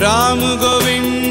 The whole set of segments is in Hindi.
राम गोविन्द।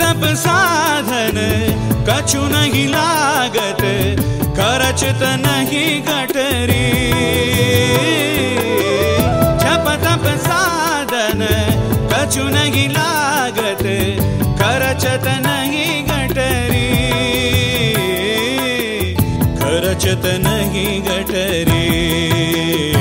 तप साधन, कछु नहीं लागत, खर्च त नहीं गठरी जप तप साधन, कछु नहीं लागत, खर्च त नहीं गठरी खर्च त नहीं गठरी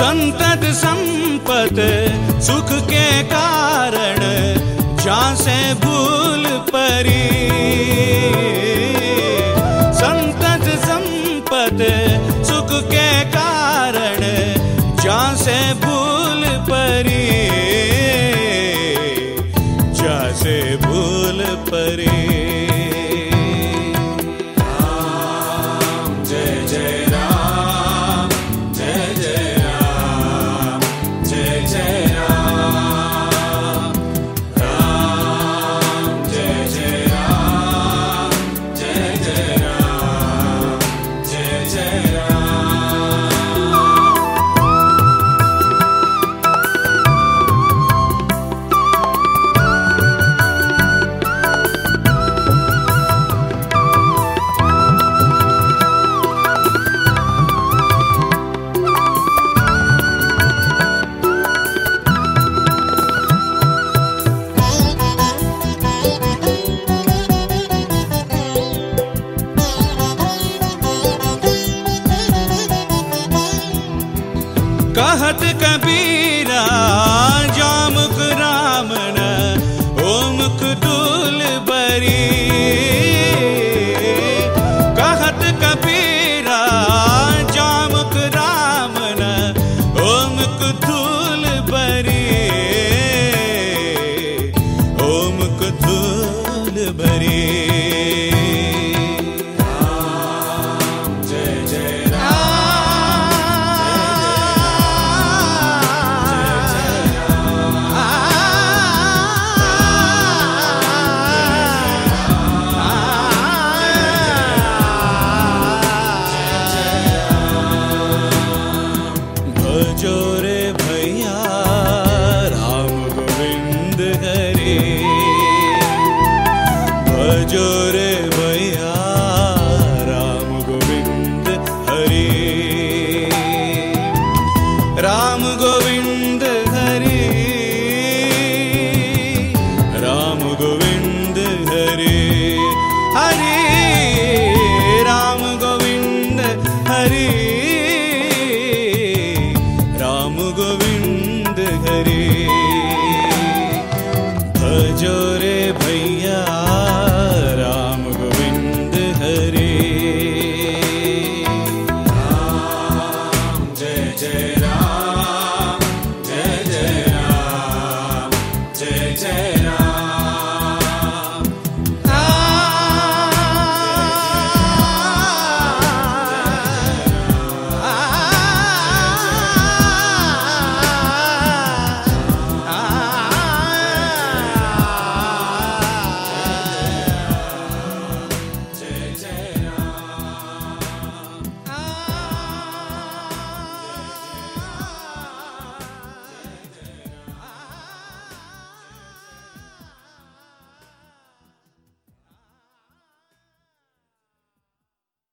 संतत संपत, सुख के कारण जहाँ से भूल परी। संतत संपत, सुख के कारण जहाँ से भूल परी। जहाँ से भूल परी। कहत कबीरा जामुक रामन ओमुख दूल बरी। कहत कबीरा जामुक रामन ओमुख धूल बरी। ओमुख धूल बरी easy.